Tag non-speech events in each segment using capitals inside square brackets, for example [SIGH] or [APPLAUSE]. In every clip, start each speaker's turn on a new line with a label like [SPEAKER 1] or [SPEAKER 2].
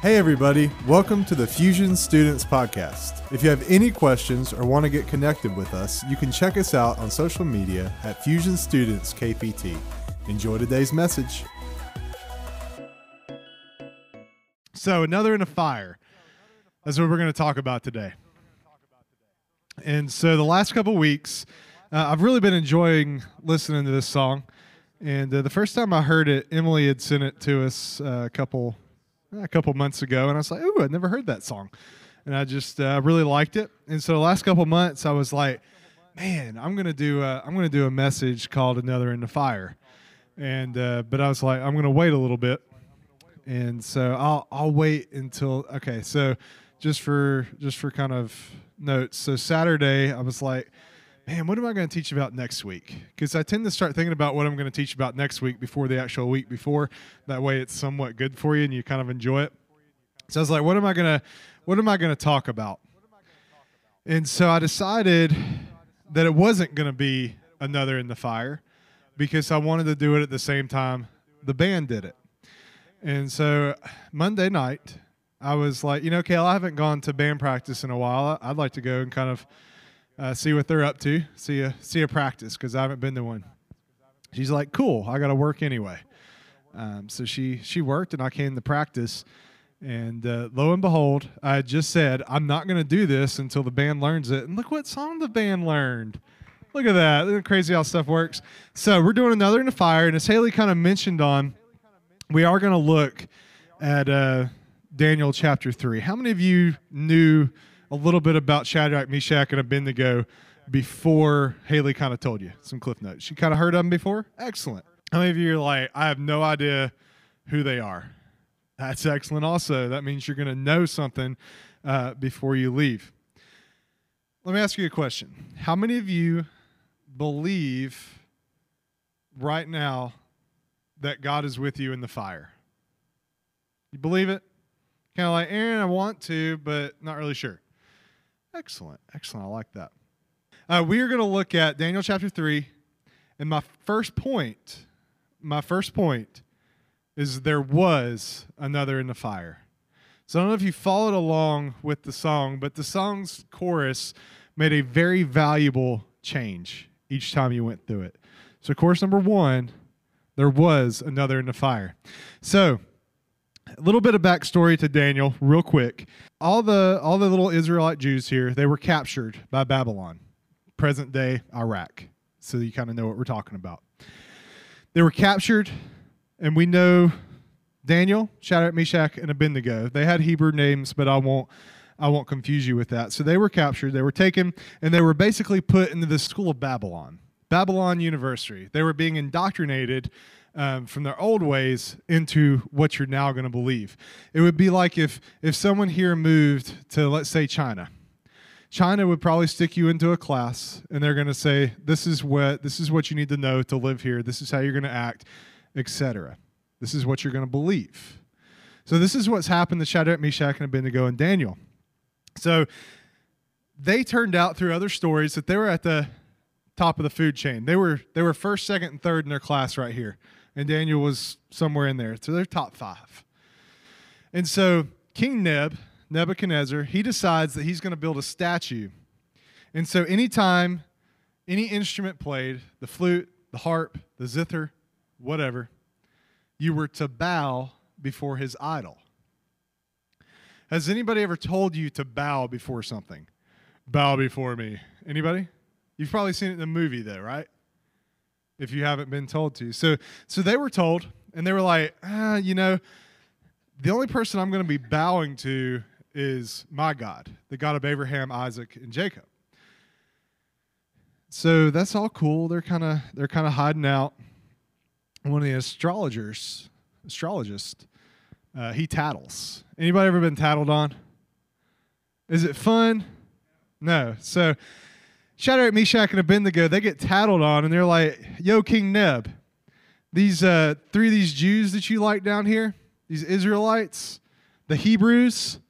[SPEAKER 1] Hey, everybody, welcome to the Fusion Students Podcast. If you have any questions or want to get connected with us, you can check us out on social media at Fusion Students KPT. Enjoy today's message.
[SPEAKER 2] So, another in a fire. That's what we're going to talk about today. And so, the last couple weeks, uh, I've really been enjoying listening to this song. And uh, the first time I heard it, Emily had sent it to us uh, a couple a couple months ago, and I was like, "Ooh, I'd never heard that song," and I just uh, really liked it. And so the last couple months, I was like, "Man, I'm gonna do a, I'm gonna do a message called Another in the Fire," and uh, but I was like, I'm gonna wait a little bit, and so I'll I'll wait until okay. So just for just for kind of notes, so Saturday I was like man, what am I going to teach about next week? Because I tend to start thinking about what I'm going to teach about next week before the actual week before. That way, it's somewhat good for you and you kind of enjoy it. So I was like, what am I going to, what am I going to talk about? And so I decided that it wasn't going to be another in the fire because I wanted to do it at the same time the band did it. And so Monday night, I was like, you know, Kale, I haven't gone to band practice in a while. I'd like to go and kind of uh, see what they're up to, see a see a practice because I haven't been to one. She's like, cool. I got to work anyway. Um, so she she worked and I came to practice. And uh, lo and behold, I just said I'm not going to do this until the band learns it. And look what song the band learned. Look at that. Crazy how stuff works? So we're doing another in the fire, and as Haley kind of mentioned on, we are going to look at uh, Daniel chapter three. How many of you knew? A little bit about Shadrach, Meshach, and Abednego before Haley kind of told you some cliff notes. You kind of heard of them before? Excellent. How many of you are like, I have no idea who they are? That's excellent also. That means you're going to know something uh, before you leave. Let me ask you a question. How many of you believe right now that God is with you in the fire? You believe it? Kind of like, Aaron, I want to, but not really sure. Excellent. Excellent. I like that. Uh, we are going to look at Daniel chapter 3. And my first point, my first point is there was another in the fire. So I don't know if you followed along with the song, but the song's chorus made a very valuable change each time you went through it. So, chorus number one, there was another in the fire. So, a little bit of backstory to Daniel, real quick. All the all the little Israelite Jews here, they were captured by Babylon, present day Iraq. So you kind of know what we're talking about. They were captured, and we know Daniel, Shadrach, Meshach, and Abednego. They had Hebrew names, but I won't I won't confuse you with that. So they were captured, they were taken, and they were basically put into the school of Babylon, Babylon University. They were being indoctrinated um, from their old ways into what you're now going to believe. It would be like if if someone here moved to let's say China. China would probably stick you into a class and they're going to say this is what this is what you need to know to live here. This is how you're going to act, etc. This is what you're going to believe. So this is what's happened to Shadrach, Meshach, and Abednego and Daniel. So they turned out through other stories that they were at the top of the food chain. They were they were first, second, and third in their class right here and Daniel was somewhere in there. So they're top five. And so King Neb, Nebuchadnezzar, he decides that he's going to build a statue. And so anytime any instrument played, the flute, the harp, the zither, whatever, you were to bow before his idol. Has anybody ever told you to bow before something? Bow before me. Anybody? You've probably seen it in the movie though, right? if you haven't been told to. So, so they were told, and they were like, ah, you know, the only person I'm going to be bowing to is my God, the God of Abraham, Isaac, and Jacob. So that's all cool. They're kind of they're kind of hiding out. One of the astrologers, astrologist, uh, he tattles. Anybody ever been tattled on? Is it fun? No. So Shadrach, Meshach, and Abednego, they get tattled on, and they're like, "Yo, King Neb, these uh, three of these Jews that you like down here, these Israelites, the Hebrews,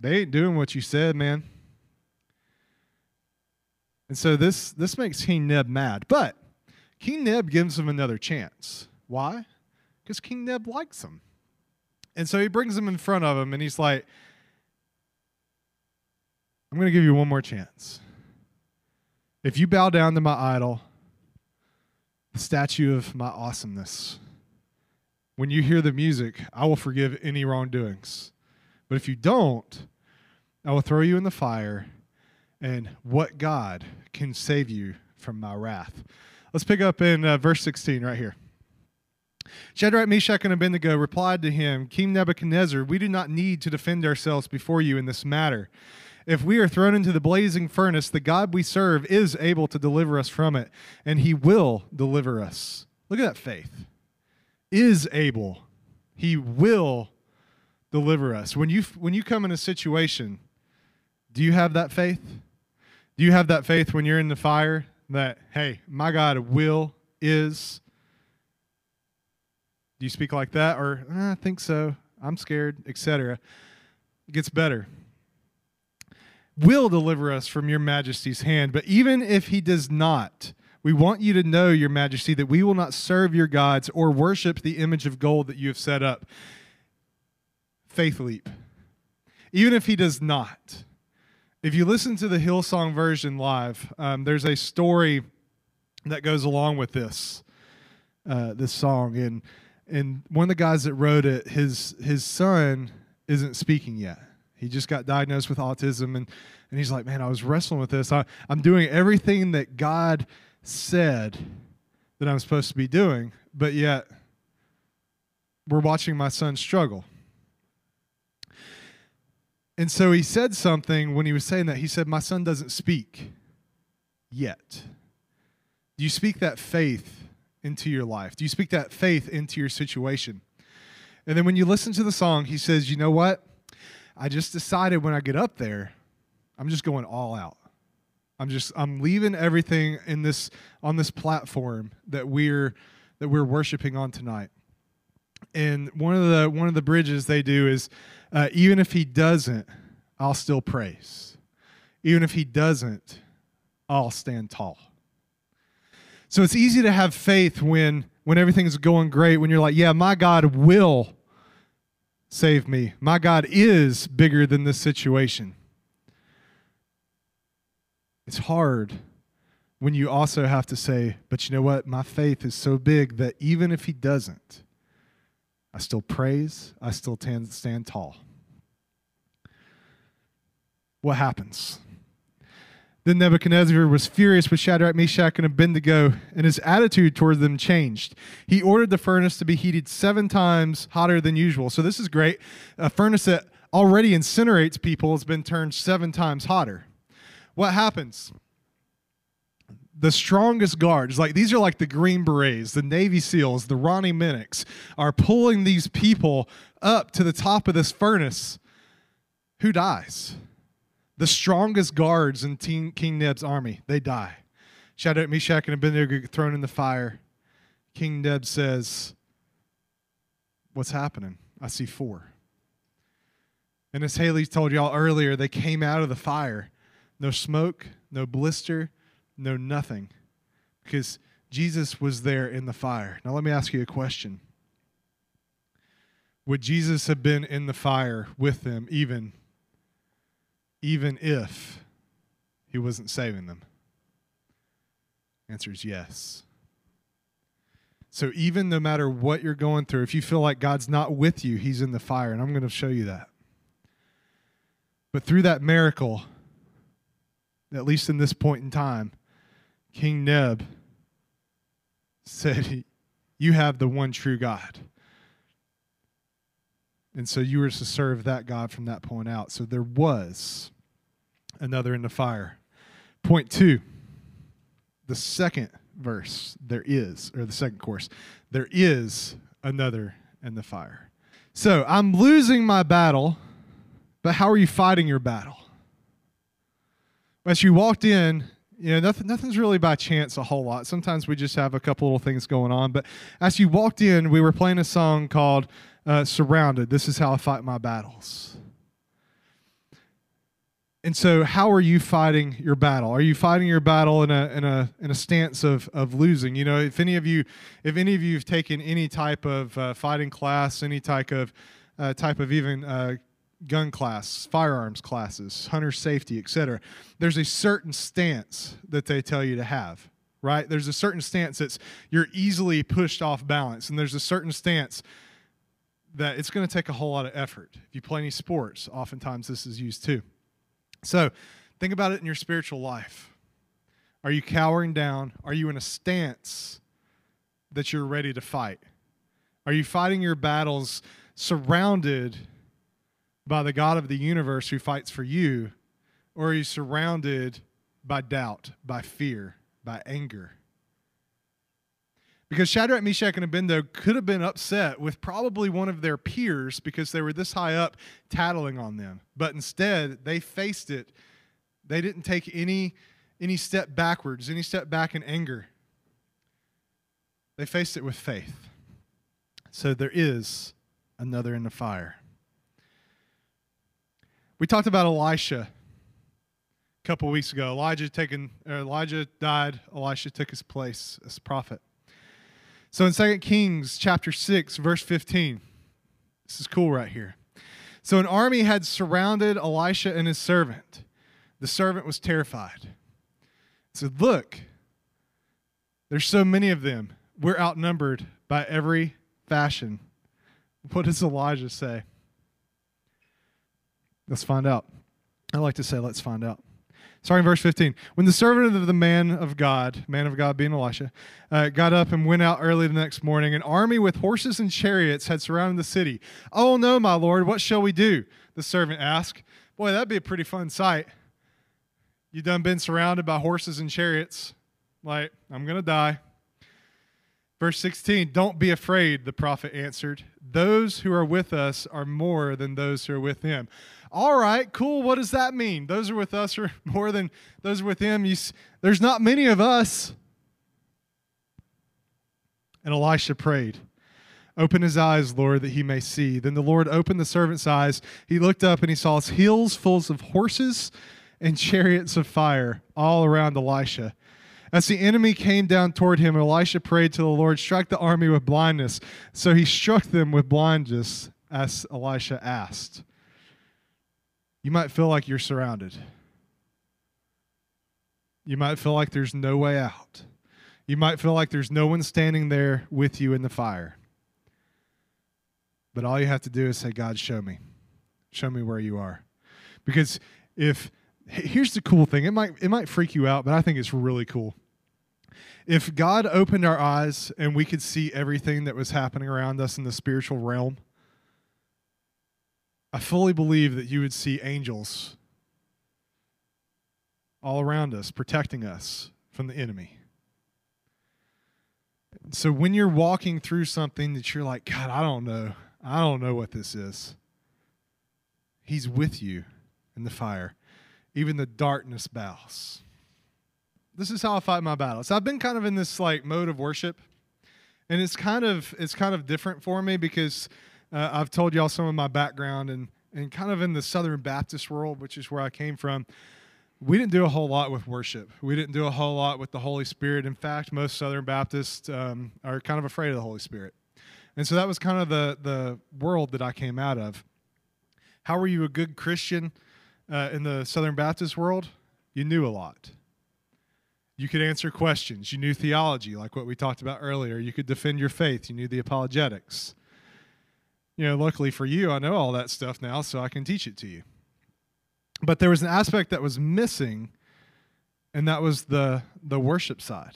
[SPEAKER 2] they ain't doing what you said, man." And so this this makes King Neb mad, but King Neb gives him another chance. Why? Because King Neb likes him. And so he brings him in front of him and he's like, I'm going to give you one more chance. If you bow down to my idol, the statue of my awesomeness, when you hear the music, I will forgive any wrongdoings. But if you don't, I will throw you in the fire, and what God can save you from my wrath? Let's pick up in uh, verse 16 right here. Shadrach, Meshach, and Abednego replied to him, King Nebuchadnezzar, we do not need to defend ourselves before you in this matter. If we are thrown into the blazing furnace, the God we serve is able to deliver us from it, and he will deliver us. Look at that faith. Is able. He will deliver us. When you when you come in a situation, do you have that faith? Do you have that faith when you're in the fire that hey, my God will is do you speak like that or eh, I think so. I'm scared, etc. It gets better will deliver us from your majesty's hand. But even if he does not, we want you to know, your majesty, that we will not serve your gods or worship the image of gold that you have set up. Faith leap. Even if he does not. If you listen to the Hillsong version live, um, there's a story that goes along with this uh, this song, and and one of the guys that wrote it, his his son isn't speaking yet he just got diagnosed with autism, and, and he's like, Man, I was wrestling with this. I, I'm doing everything that God said that I'm supposed to be doing, but yet we're watching my son struggle. And so he said something when he was saying that. He said, My son doesn't speak yet. Do you speak that faith into your life? Do you speak that faith into your situation? And then when you listen to the song, he says, You know what? I just decided when I get up there, I'm just going all out. I'm just I'm leaving everything in this on this platform that we're that we're worshiping on tonight. And one of the one of the bridges they do is uh, even if he doesn't, I'll still praise. Even if he doesn't, I'll stand tall. So it's easy to have faith when when everything's going great. When you're like, yeah, my God will save me. My God is bigger than this situation. It's hard when you also have to say, but you know what? My faith is so big that even if He doesn't, I still praise, I still stand tall. What happens? Then Nebuchadnezzar was furious with Shadrach, Meshach, and Abednego, and his attitude toward them changed. He ordered the furnace to be heated seven times hotter than usual. So, this is great. A furnace that already incinerates people has been turned seven times hotter. What happens? The strongest guards, like these are like the Green Berets, the Navy SEALs, the Ronnie Minnocks, are pulling these people up to the top of this furnace. Who dies? The strongest guards in King Neb's army, they die. Shadrach, Meshach, and Abednego get thrown in the fire. King Neb says, What's happening? I see four. And as Haley told y'all earlier, they came out of the fire. No smoke, no blister, no nothing. Because Jesus was there in the fire. Now, let me ask you a question Would Jesus have been in the fire with them even even if he wasn't saving them? Answer is yes. So, even no matter what you're going through, if you feel like God's not with you, He's in the fire. And I'm going to show you that. But through that miracle, at least in this point in time, King Neb said, You have the one true God. And so you were to serve that God from that point out. So there was another in the fire. Point two, the second verse, there is, or the second course, there is another in the fire. So I'm losing my battle, but how are you fighting your battle? As you walked in, you know, nothing, nothing's really by chance a whole lot. Sometimes we just have a couple little things going on. But as you walked in, we were playing a song called uh, surrounded. This is how I fight my battles. And so, how are you fighting your battle? Are you fighting your battle in a in a in a stance of of losing? You know, if any of you if any of you have taken any type of uh, fighting class, any type of uh, type of even uh, gun class, firearms classes, hunter safety, etc. There's a certain stance that they tell you to have, right? There's a certain stance that's you're easily pushed off balance, and there's a certain stance that it's going to take a whole lot of effort. If you play any sports, oftentimes this is used too. So think about it in your spiritual life. Are you cowering down? Are you in a stance that you're ready to fight? Are you fighting your battles surrounded by the God of the universe who fights for you? Or are you surrounded by doubt, by fear, by anger? Because Shadrach, Meshach, and Abednego could have been upset with probably one of their peers because they were this high up tattling on them. But instead, they faced it. They didn't take any, any step backwards, any step back in anger. They faced it with faith. So there is another in the fire. We talked about Elisha a couple weeks ago. Elijah taken Elijah died, Elisha took his place as prophet. So in 2 Kings chapter 6 verse 15. This is cool right here. So an army had surrounded Elisha and his servant. The servant was terrified. said, "Look, there's so many of them. We're outnumbered by every fashion." What does Elijah say? Let's find out. I like to say, let's find out. Starting verse 15. When the servant of the man of God, man of God being Elisha, uh, got up and went out early the next morning, an army with horses and chariots had surrounded the city. Oh, no, my lord, what shall we do? The servant asked. Boy, that'd be a pretty fun sight. You done been surrounded by horses and chariots. Like, I'm going to die. Verse 16, don't be afraid, the prophet answered. Those who are with us are more than those who are with him. All right, cool. What does that mean? Those are with us are [LAUGHS] more than those with him. You, there's not many of us. And Elisha prayed, Open his eyes, Lord, that he may see. Then the Lord opened the servant's eyes. He looked up and he saw his hills full of horses and [LAUGHS] chariots of fire all around Elisha. As the enemy came down toward him, Elisha prayed to the Lord, Strike the army with blindness. So he struck them with blindness, as Elisha asked. You might feel like you're surrounded. You might feel like there's no way out. You might feel like there's no one standing there with you in the fire. But all you have to do is say, God, show me. Show me where you are. Because if here's the cool thing, it might it might freak you out, but I think it's really cool. If God opened our eyes and we could see everything that was happening around us in the spiritual realm, I fully believe that you would see angels all around us, protecting us from the enemy. So when you're walking through something that you're like, God, I don't know, I don't know what this is, He's with you in the fire. Even the darkness bows. This is how I fight my battles. I've been kind of in this like mode of worship, and it's kind of it's kind of different for me because uh, I've told y'all some of my background and and kind of in the Southern Baptist world, which is where I came from. We didn't do a whole lot with worship. We didn't do a whole lot with the Holy Spirit. In fact, most Southern Baptists um, are kind of afraid of the Holy Spirit, and so that was kind of the the world that I came out of. How were you a good Christian uh, in the Southern Baptist world? You knew a lot. You could answer questions. You knew theology, like what we talked about earlier. You could defend your faith. You knew the apologetics you know, luckily for you, I know all that stuff now, so I can teach it to you. But there was an aspect that was missing, and that was the the worship side.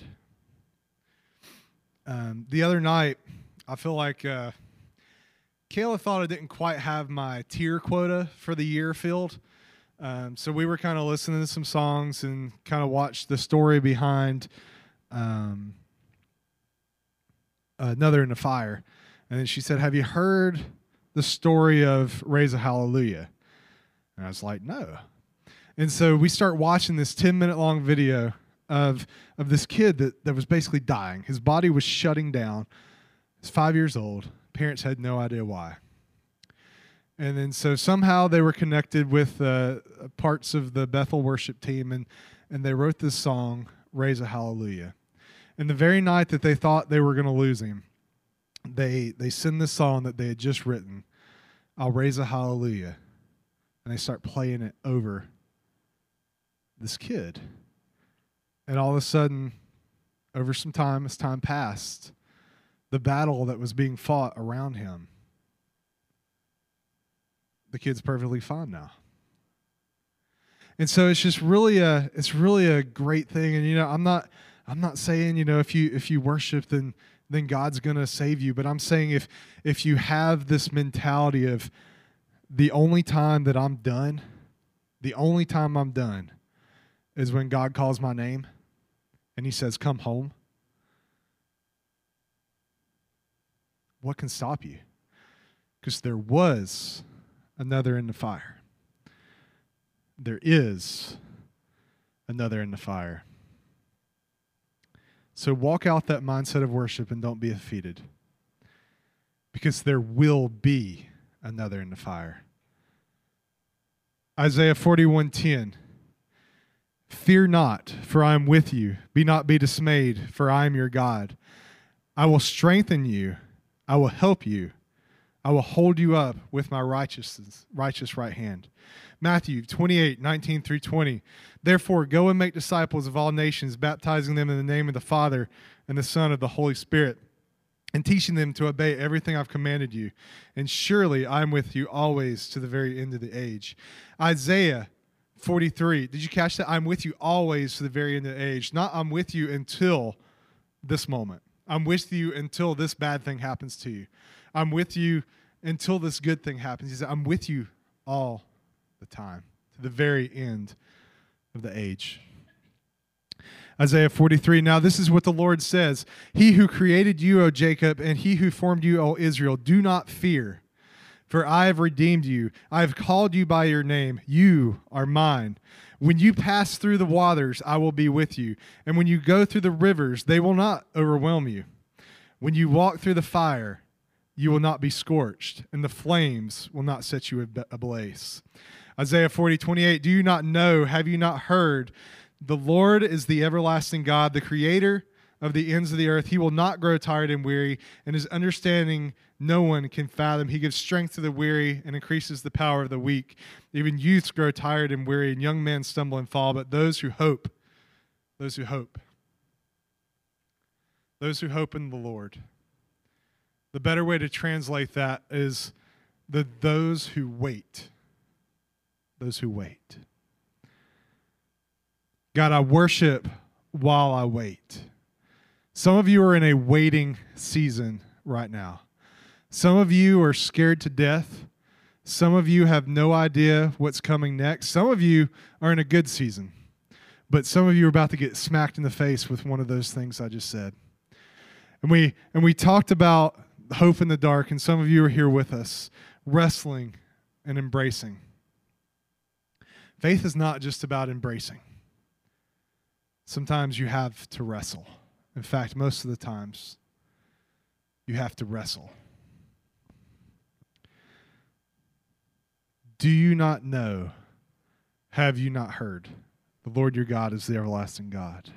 [SPEAKER 2] Um, the other night, I feel like uh, Kayla thought I didn't quite have my tear quota for the year filled. Um, so we were kind of listening to some songs and kind of watched the story behind um, another in the fire. And then she said, Have you heard the story of Raise a Hallelujah? And I was like, No. And so we start watching this 10 minute long video of, of this kid that, that was basically dying. His body was shutting down. He's five years old. Parents had no idea why. And then so somehow they were connected with uh, parts of the Bethel worship team, and, and they wrote this song, Raise a Hallelujah. And the very night that they thought they were going to lose him, they they send this song that they had just written. I'll raise a hallelujah. And they start playing it over this kid. And all of a sudden, over some time, as time passed, the battle that was being fought around him, the kid's perfectly fine now. And so it's just really a it's really a great thing. And you know, I'm not I'm not saying, you know, if you if you worship then then God's to save you, but I'm saying if if you have this mentality of the only time that I'm done, the only time I'm done is when God calls my name and he says, Come home. What can stop you? Because there was another in the fire. There is another in the fire. So walk out that mindset of worship and don't be defeated. Because there will be another in the fire. Isaiah 41:10 Fear not, for I am with you. Be not be dismayed, for I am your God. I will strengthen you. I will help you. I will hold you up with my righteous, righteous right hand. Matthew 28, 19 through 20. Therefore, go and make disciples of all nations, baptizing them in the name of the Father and the Son of the Holy Spirit, and teaching them to obey everything I've commanded you. And surely I am with you always to the very end of the age. Isaiah 43. Did you catch that? I'm with you always to the very end of the age. Not I'm with you until this moment. I'm with you until this bad thing happens to you. I'm with you until this good thing happens. He said, I'm with you all the time to the very end of the age. Isaiah 43. Now, this is what the Lord says He who created you, O Jacob, and he who formed you, O Israel, do not fear for I have redeemed you. I have called you by your name. You are mine. When you pass through the waters, I will be with you. And when you go through the rivers, they will not overwhelm you. When you walk through the fire, you will not be scorched, and the flames will not set you ablaze. Isaiah 40, 28. Do you not know? Have you not heard? The Lord is the everlasting God, the creator of the ends of the earth. He will not grow tired and weary, and his understanding no one can fathom. He gives strength to the weary and increases the power of the weak. Even youths grow tired and weary, and young men stumble and fall, but those who hope, those who hope, those who hope in the Lord. The better way to translate that is the those who wait. Those who wait. God, I worship while I wait. Some of you are in a waiting season right now. Some of you are scared to death. Some of you have no idea what's coming next. Some of you are in a good season, but some of you are about to get smacked in the face with one of those things I just said. And we and we talked about hope in the dark, and some of you are here with us, wrestling and embracing. Faith is not just about embracing. Sometimes you have to wrestle. In fact, most of the times, you have to wrestle. Do you not know? Have you not heard? The Lord your God is the everlasting God.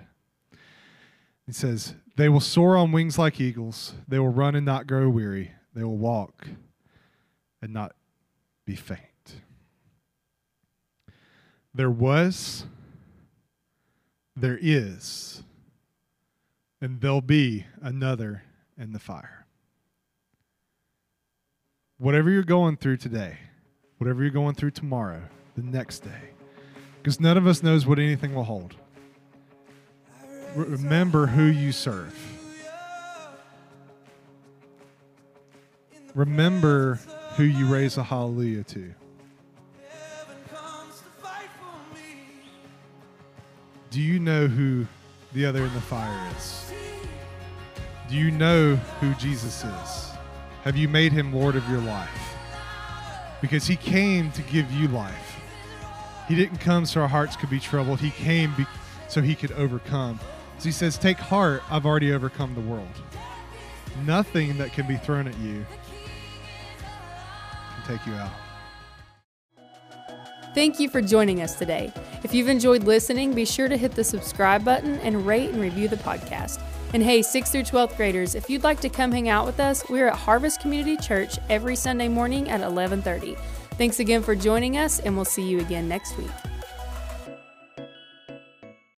[SPEAKER 2] He says, They will soar on wings like eagles. They will run and not grow weary. They will walk and not be faint. There was, there is, and there'll be another in the fire. Whatever you're going through today, whatever you're going through tomorrow, the next day, because none of us knows what anything will hold. Remember who you serve. Remember who you raise a hallelujah to. Do you know who the other in the fire is? Do you know who Jesus is? Have you made him Lord of your life? Because he came to give you life. He didn't come so our hearts could be troubled. He came be- so he could overcome. So he says, Take heart, I've already overcome the world. Nothing that can be thrown at you can take you out.
[SPEAKER 3] Thank you for joining us today. If you've enjoyed listening, be sure to hit the subscribe button and rate and review the podcast. And hey, 6th through 12th graders, if you'd like to come hang out with us, we're at Harvest Community Church every Sunday morning at 11:30. Thanks again for joining us, and we'll see you again next week.